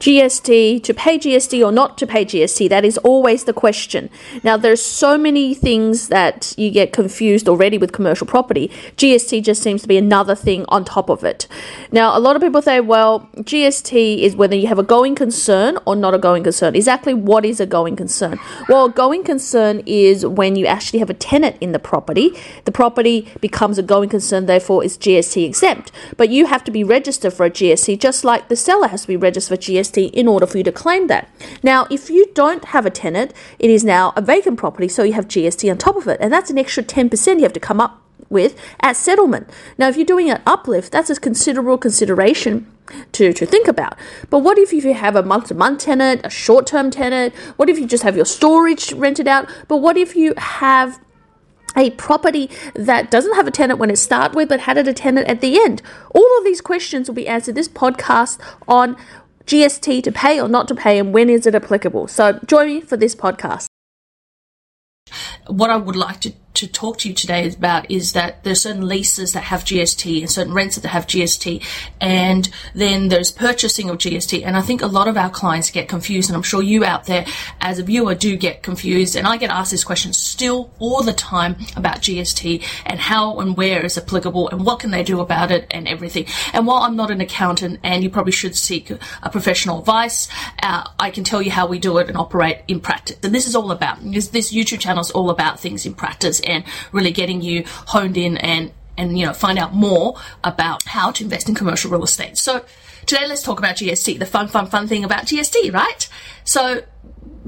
GST, to pay GST or not to pay GST? That is always the question. Now, there's so many things that you get confused already with commercial property. GST just seems to be another thing on top of it. Now, a lot of people say, well, GST is whether you have a going concern or not a going concern. Exactly what is a going concern? Well, a going concern is when you actually have a tenant in the property. The property becomes a going concern, therefore is GST exempt. But you have to be registered for a GST, just like the seller has to be registered for GST in order for you to claim that. Now, if you don't have a tenant, it is now a vacant property, so you have GST on top of it, and that's an extra 10% you have to come up with at settlement. Now, if you're doing an uplift, that's a considerable consideration to, to think about. But what if you have a month to month tenant, a short term tenant? What if you just have your storage rented out? But what if you have a property that doesn't have a tenant when it start with but had a tenant at the end all of these questions will be answered this podcast on GST to pay or not to pay, and when is it applicable? So join me for this podcast. What I would like to to talk to you today about is that there's certain leases that have GST and certain rents that have GST, and then there's purchasing of GST. And I think a lot of our clients get confused, and I'm sure you out there as a viewer do get confused. And I get asked this question still all the time about GST and how and where is applicable and what can they do about it and everything. And while I'm not an accountant, and you probably should seek a professional advice, uh, I can tell you how we do it and operate in practice. And this is all about this, this YouTube channel is all about things in practice and really getting you honed in and and you know find out more about how to invest in commercial real estate. So today let's talk about GST, the fun, fun, fun thing about GST, right? So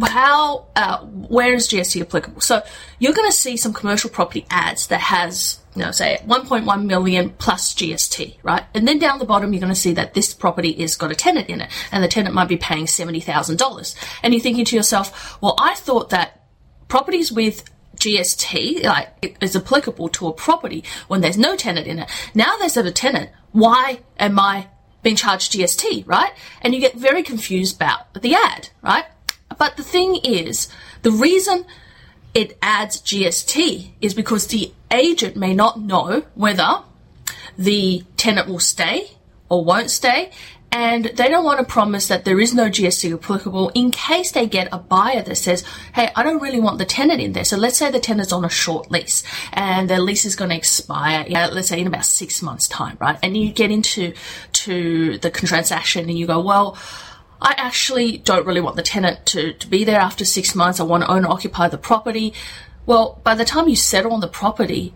how uh, where is GST applicable? So you're going to see some commercial property ads that has you know say 1.1 million plus GST, right? And then down the bottom you're going to see that this property is got a tenant in it, and the tenant might be paying seventy thousand dollars. And you're thinking to yourself, well, I thought that properties with GST like is applicable to a property when there's no tenant in it. Now there's a tenant. Why am I being charged GST, right? And you get very confused about the ad, right? But the thing is, the reason it adds GST is because the agent may not know whether the tenant will stay or won't stay and they don't want to promise that there is no GST applicable in case they get a buyer that says, hey, I don't really want the tenant in there. So let's say the tenant's on a short lease and their lease is going to expire, you uh, know, let's say in about six months time, right? And you get into to the transaction and you go, well, I actually don't really want the tenant to, to be there after six months. I want to own occupy the property. Well, by the time you settle on the property,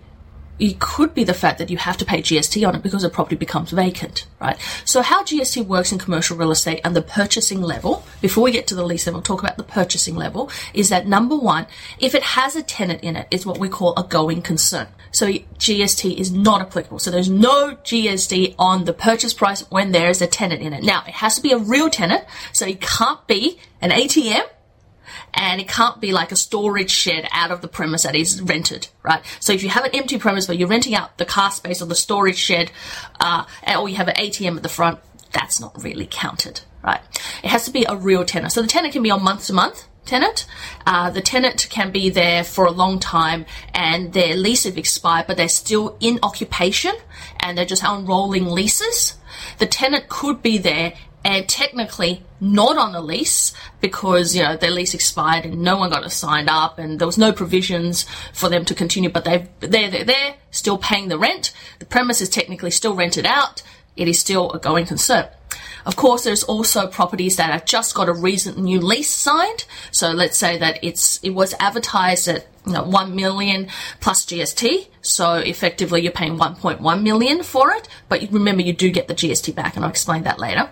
it could be the fact that you have to pay GST on it because the property becomes vacant, right? So how GST works in commercial real estate and the purchasing level, before we get to the lease level, talk about the purchasing level, is that number one, if it has a tenant in it, it's what we call a going concern. So GST is not applicable. So there's no GST on the purchase price when there is a tenant in it. Now, it has to be a real tenant, so it can't be an ATM and it can't be like a storage shed out of the premise that is rented, right? So if you have an empty premise but you're renting out the car space or the storage shed, uh, or you have an ATM at the front, that's not really counted, right? It has to be a real tenant. So the tenant can be on month to month tenant. Uh, the tenant can be there for a long time and their lease have expired, but they're still in occupation and they're just on rolling leases. The tenant could be there and technically not on a lease because you know their lease expired and no one got it signed up and there was no provisions for them to continue but they've they're, they're there still paying the rent. The premise is technically still rented out. It is still a going concern. Of course there's also properties that have just got a recent new lease signed. So let's say that it's it was advertised at you know, 1 million plus GST. So effectively you're paying 1.1 million for it, but remember you do get the GST back and I'll explain that later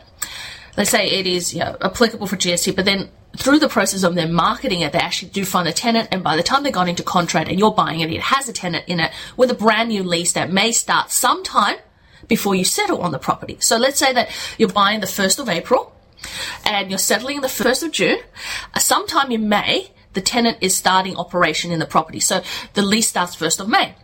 let's say it is you know, applicable for GST, but then through the process of them marketing it, they actually do find a tenant, and by the time they got into contract and you're buying it, it has a tenant in it with a brand new lease that may start sometime before you settle on the property. So let's say that you're buying the 1st of April and you're settling the 1st of June. Sometime in May, the tenant is starting operation in the property. So the lease starts 1st of May.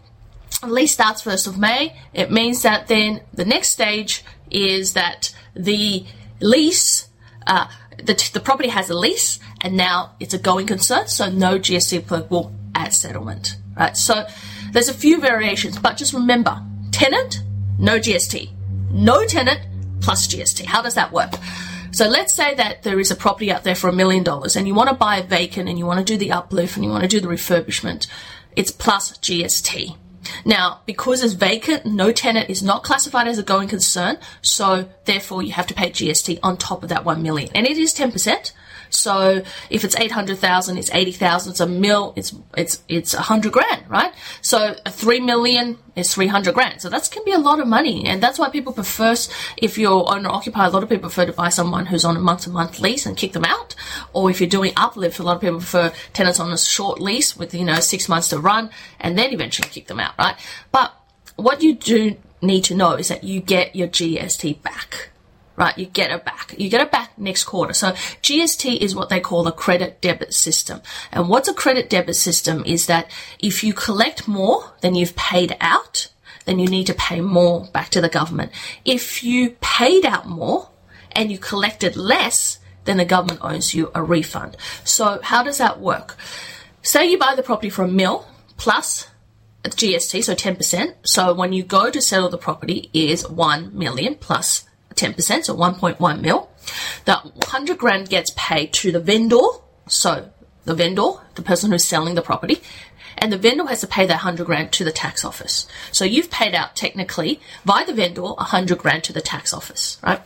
lease starts 1st of May, it means that then the next stage is that the lease, uh, the, the property has a lease and now it's a going concern, so no GST applicable at settlement, right? So there's a few variations, but just remember, tenant, no GST. No tenant, plus GST. How does that work? So let's say that there is a property out there for a million dollars and you want to buy a vacant and you want to do the uplift and you want to do the refurbishment. It's plus GST. Now, because it's vacant, no tenant is not classified as a going concern, so therefore you have to pay GST on top of that 1 million. And it is 10%. So if it's 800,000, it's 80,000, it's a mil, it's, it's, it's 100 grand, right? So a 3 million is 300 grand. So that can be a lot of money. And that's why people prefer, if you're owner occupier, a lot of people prefer to buy someone who's on a month to month lease and kick them out. Or if you're doing uplift, a lot of people prefer tenants on a short lease with, you know, six months to run and then eventually kick them out, right? But what you do need to know is that you get your GST back right? You get it back. You get it back next quarter. So GST is what they call a credit debit system. And what's a credit debit system is that if you collect more than you've paid out, then you need to pay more back to the government. If you paid out more and you collected less, then the government owes you a refund. So how does that work? Say you buy the property for a mil plus GST, so 10%. So when you go to settle the property is 1 million plus 10%, so 1.1 mil. That 100 grand gets paid to the vendor, so the vendor, the person who's selling the property, and the vendor has to pay that 100 grand to the tax office. So you've paid out technically via the vendor 100 grand to the tax office, right?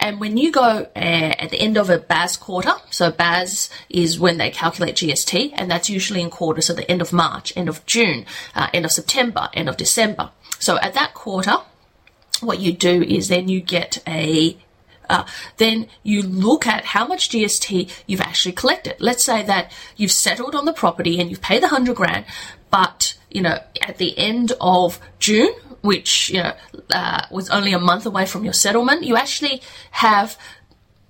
And when you go uh, at the end of a BAS quarter, so BAS is when they calculate GST, and that's usually in quarters, so the end of March, end of June, uh, end of September, end of December. So at that quarter, what you do is then you get a uh, then you look at how much GST you've actually collected. Let's say that you've settled on the property and you've paid the hundred grand, but you know at the end of June, which you know uh, was only a month away from your settlement, you actually have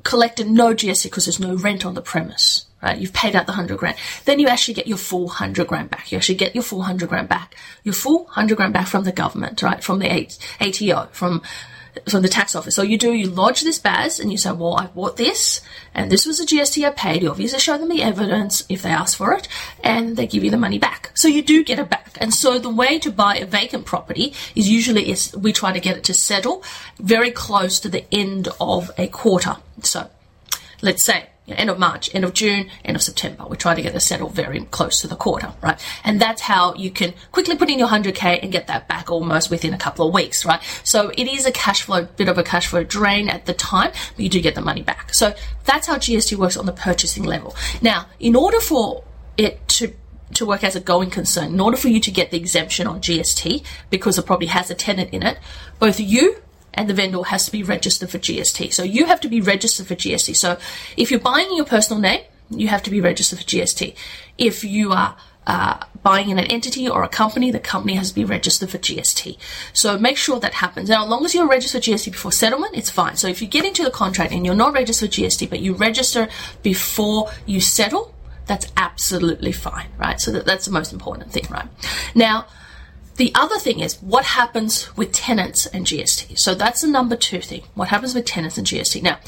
collected no GST because there's no rent on the premise right? You've paid out the hundred grand. Then you actually get your full hundred grand back. You actually get your full hundred grand back. Your full hundred grand back from the government, right? From the ATO, from from the tax office. So you do, you lodge this BAS and you say, well, I bought this and this was the GST I paid. You obviously show them the evidence if they ask for it and they give you the money back. So you do get it back. And so the way to buy a vacant property is usually is we try to get it to settle very close to the end of a quarter. So let's say end of March, end of June, end of September. We try to get this settled very close to the quarter, right? And that's how you can quickly put in your 100k and get that back almost within a couple of weeks, right? So it is a cash flow, bit of a cash flow drain at the time, but you do get the money back. So that's how GST works on the purchasing level. Now, in order for it to to work as a going concern, in order for you to get the exemption on GST, because the property has a tenant in it, both you and the vendor has to be registered for GST. So you have to be registered for GST. So if you're buying in your personal name, you have to be registered for GST. If you are uh, buying in an entity or a company, the company has to be registered for GST. So make sure that happens. Now, as long as you're registered for GST before settlement, it's fine. So if you get into the contract and you're not registered for GST, but you register before you settle, that's absolutely fine, right? So that, that's the most important thing, right? Now, the other thing is what happens with tenants and GST. So that's the number two thing. What happens with tenants and GST? Now,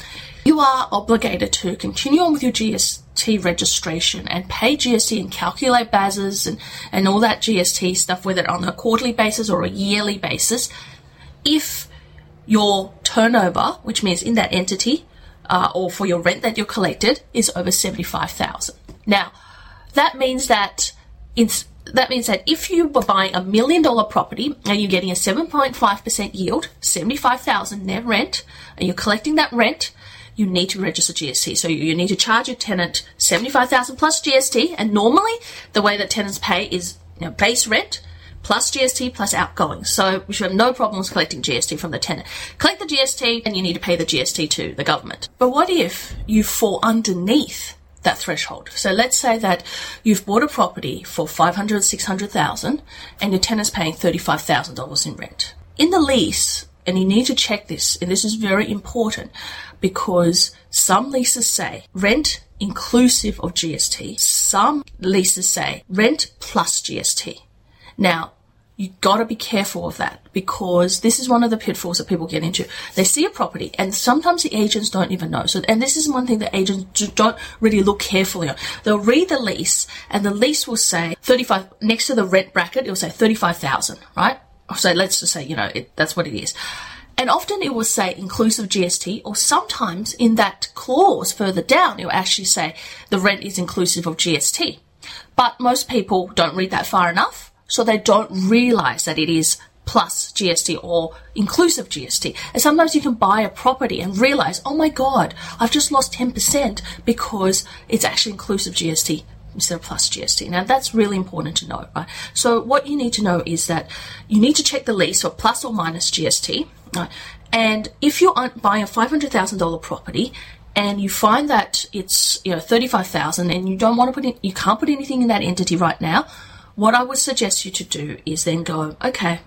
you are obligated to continue on with your GST registration and pay GST and calculate BASs and, and all that GST stuff, whether on a quarterly basis or a yearly basis, if your turnover, which means in that entity, uh, or for your rent that you're collected, is over 75,000. Now, that means that it's that means that if you were buying a million dollar property and you're getting a 7.5% yield, 75,000 net rent, and you're collecting that rent, you need to register GST. So you need to charge your tenant 75,000 plus GST. And normally the way that tenants pay is you know, base rent plus GST plus outgoing. So we should have no problems collecting GST from the tenant. Collect the GST and you need to pay the GST to the government. But what if you fall underneath that threshold. So let's say that you've bought a property for 500, 600,000 and your tenant's paying $35,000 in rent. In the lease, and you need to check this, and this is very important because some leases say rent inclusive of GST. Some leases say rent plus GST. Now, you got to be careful of that because this is one of the pitfalls that people get into. They see a property and sometimes the agents don't even know. So, and this is one thing that agents don't really look carefully on. They'll read the lease and the lease will say 35, next to the rent bracket, it will say 35,000, right? So let's just say, you know, it, that's what it is. And often it will say inclusive GST, or sometimes in that clause further down, it will actually say the rent is inclusive of GST. But most people don't read that far enough so they don't realize that it is plus GST or inclusive GST. And sometimes you can buy a property and realize, oh my God, I've just lost 10% because it's actually inclusive GST instead of plus GST. Now that's really important to know, right? So what you need to know is that you need to check the lease for plus or minus GST. Right? And if you're buying a $500,000 property and you find that it's, you know, 35,000 and you don't want to put in, you can't put anything in that entity right now, what I would suggest you to do is then go, okay,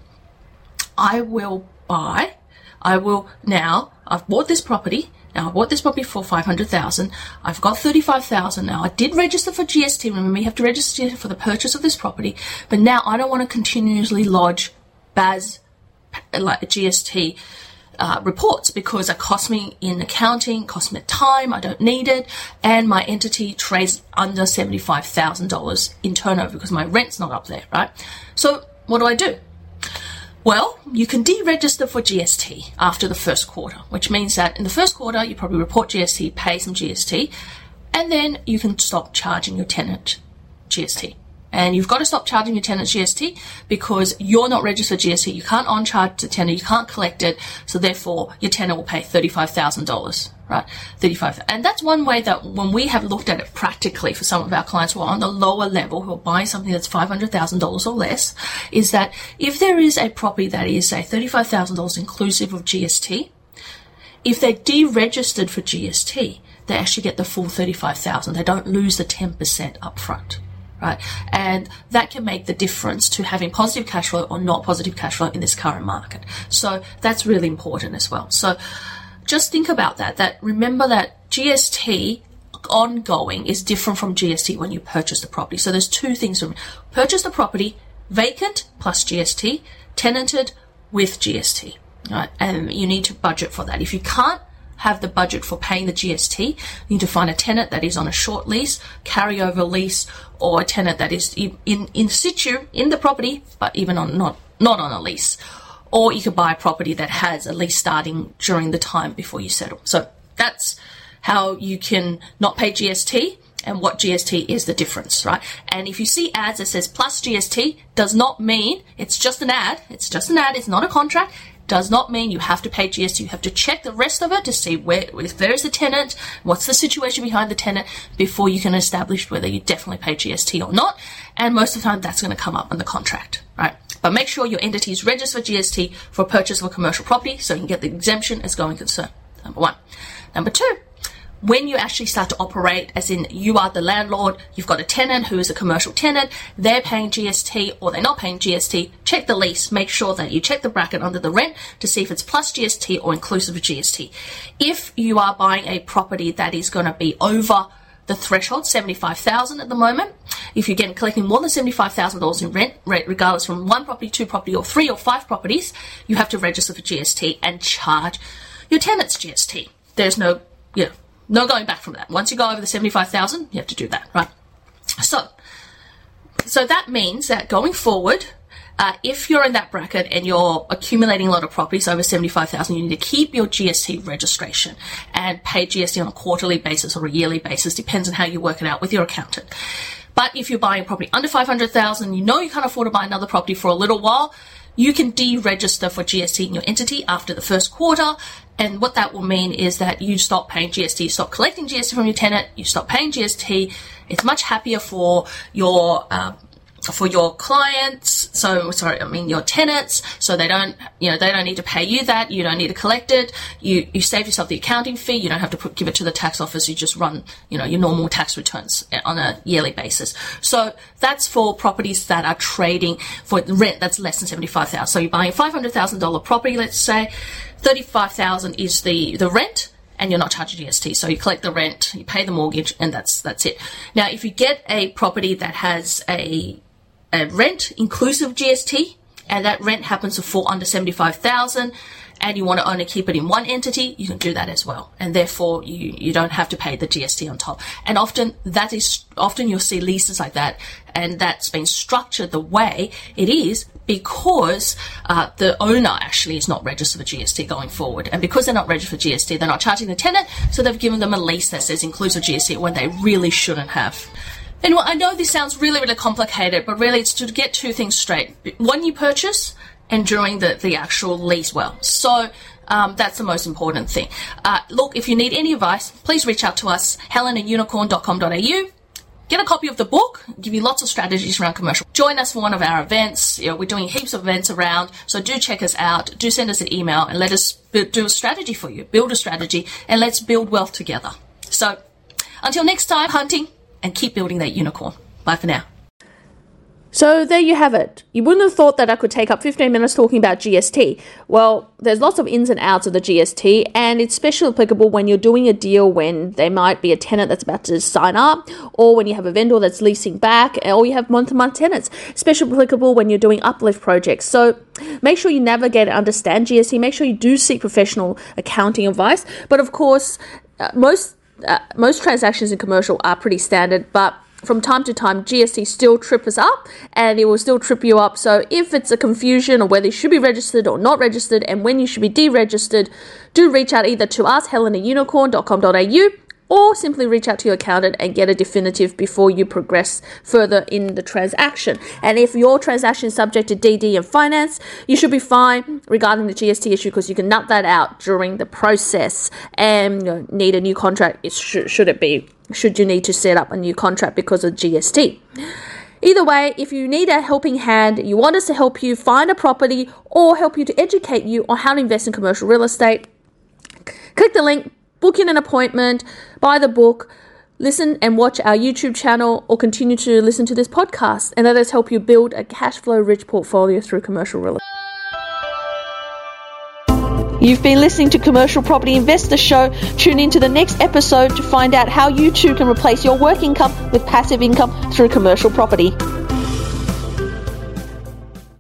I will buy, I will now, I've bought this property, now I bought this property for 500,000, I've got 35,000 now, I did register for GST, remember you have to register for the purchase of this property, but now I don't want to continuously lodge BAS, like GST, uh, reports because it costs me in accounting, costs me time, I don't need it, and my entity trades under $75,000 in turnover because my rent's not up there, right? So what do I do? Well, you can deregister for GST after the first quarter, which means that in the first quarter you probably report GST, pay some GST, and then you can stop charging your tenant GST. And you've got to stop charging your tenant GST because you're not registered GST. You can't on charge the tenant. You can't collect it. So therefore, your tenant will pay $35,000, right? 35. And that's one way that when we have looked at it practically for some of our clients who are on the lower level, who are buying something that's $500,000 or less, is that if there is a property that is say $35,000 inclusive of GST, if they're deregistered for GST, they actually get the full 35,000. They don't lose the 10% upfront right? And that can make the difference to having positive cash flow or not positive cash flow in this current market. So that's really important as well. So just think about that, that remember that GST ongoing is different from GST when you purchase the property. So there's two things. From purchase the property vacant plus GST, tenanted with GST. Right? And you need to budget for that. If you can't have the budget for paying the GST. You need to find a tenant that is on a short lease, carryover lease, or a tenant that is in, in situ in the property, but even on not, not on a lease. Or you could buy a property that has a lease starting during the time before you settle. So that's how you can not pay GST and what GST is the difference, right? And if you see ads that says plus GST, does not mean it's just an ad. It's just an ad. It's not a contract does not mean you have to pay GST. You have to check the rest of it to see where, if there is a tenant, what's the situation behind the tenant before you can establish whether you definitely pay GST or not. And most of the time that's going to come up in the contract, right? But make sure your entity is registered GST for purchase of a commercial property so you can get the exemption as going concern. Number one. Number two, when you actually start to operate, as in you are the landlord, you've got a tenant who is a commercial tenant, they're paying GST or they're not paying GST, check the lease, make sure that you check the bracket under the rent to see if it's plus GST or inclusive of GST. If you are buying a property that is going to be over the threshold, 75,000 at the moment. If you're getting collecting more than $75,000 in rent, regardless from one property, two property, or three or five properties, you have to register for GST and charge your tenants GST. There's no, you know, no going back from that. Once you go over the 75,000, you have to do that, right? So, so that means that going forward, uh, if you're in that bracket and you're accumulating a lot of properties over 75,000, you need to keep your GST registration and pay GST on a quarterly basis or a yearly basis, depends on how you work it out with your accountant. But if you're buying a property under 500,000, you know you can't afford to buy another property for a little while, you can deregister for GST in your entity after the first quarter. And what that will mean is that you stop paying GST, you stop collecting GST from your tenant, you stop paying GST. It's much happier for your uh, for your clients. So sorry, I mean your tenants. So they don't, you know, they don't need to pay you that. You don't need to collect it. You you save yourself the accounting fee. You don't have to put, give it to the tax office. You just run, you know, your normal tax returns eh, on a yearly basis. So that's for properties that are trading for rent that's less than seventy five thousand. So you're buying a five hundred thousand dollar property, let's say, thirty five thousand is the the rent and you're not charging GST. So you collect the rent, you pay the mortgage, and that's that's it. Now, if you get a property that has a a rent inclusive GST and that rent happens to fall under 75,000 and you want to only keep it in one entity, you can do that as well. And therefore you, you don't have to pay the GST on top. And often that is, often you'll see leases like that and that's been structured the way it is because uh, the owner actually is not registered for GST going forward. And because they're not registered for GST, they're not charging the tenant, so they've given them a lease that says inclusive GST when they really shouldn't have. And I know this sounds really, really complicated, but really it's to get two things straight. When you purchase, and during the, the actual lease well. So um, that's the most important thing. Uh, look, if you need any advice, please reach out to us, helen at unicorn.com.au. Get a copy of the book, give you lots of strategies around commercial. Join us for one of our events. You know, we're doing heaps of events around, so do check us out. Do send us an email and let us do a strategy for you. Build a strategy and let's build wealth together. So until next time, hunting and keep building that unicorn. Bye for now. So there you have it. You wouldn't have thought that I could take up 15 minutes talking about GST. Well, there's lots of ins and outs of the GST, and it's especially applicable when you're doing a deal when there might be a tenant that's about to sign up, or when you have a vendor that's leasing back, or you have month to month tenants. Especially applicable when you're doing uplift projects. So make sure you navigate and understand GST. Make sure you do seek professional accounting advice. But of course, uh, most uh, most transactions in commercial are pretty standard, but from time to time, GST still trip us up and it will still trip you up. So, if it's a confusion or whether you should be registered or not registered and when you should be deregistered, do reach out either to us, helen@unicorn.com.au, or simply reach out to your accountant and get a definitive before you progress further in the transaction. And if your transaction is subject to DD and finance, you should be fine regarding the GST issue because you can nut that out during the process and need a new contract. Should it be should you need to set up a new contract because of GST. Either way, if you need a helping hand, you want us to help you find a property or help you to educate you on how to invest in commercial real estate, click the link, book in an appointment, buy the book, listen and watch our YouTube channel, or continue to listen to this podcast, and let us help you build a cash flow rich portfolio through commercial real estate. You've been listening to Commercial Property Investor Show. Tune in to the next episode to find out how you too can replace your work income with passive income through commercial property.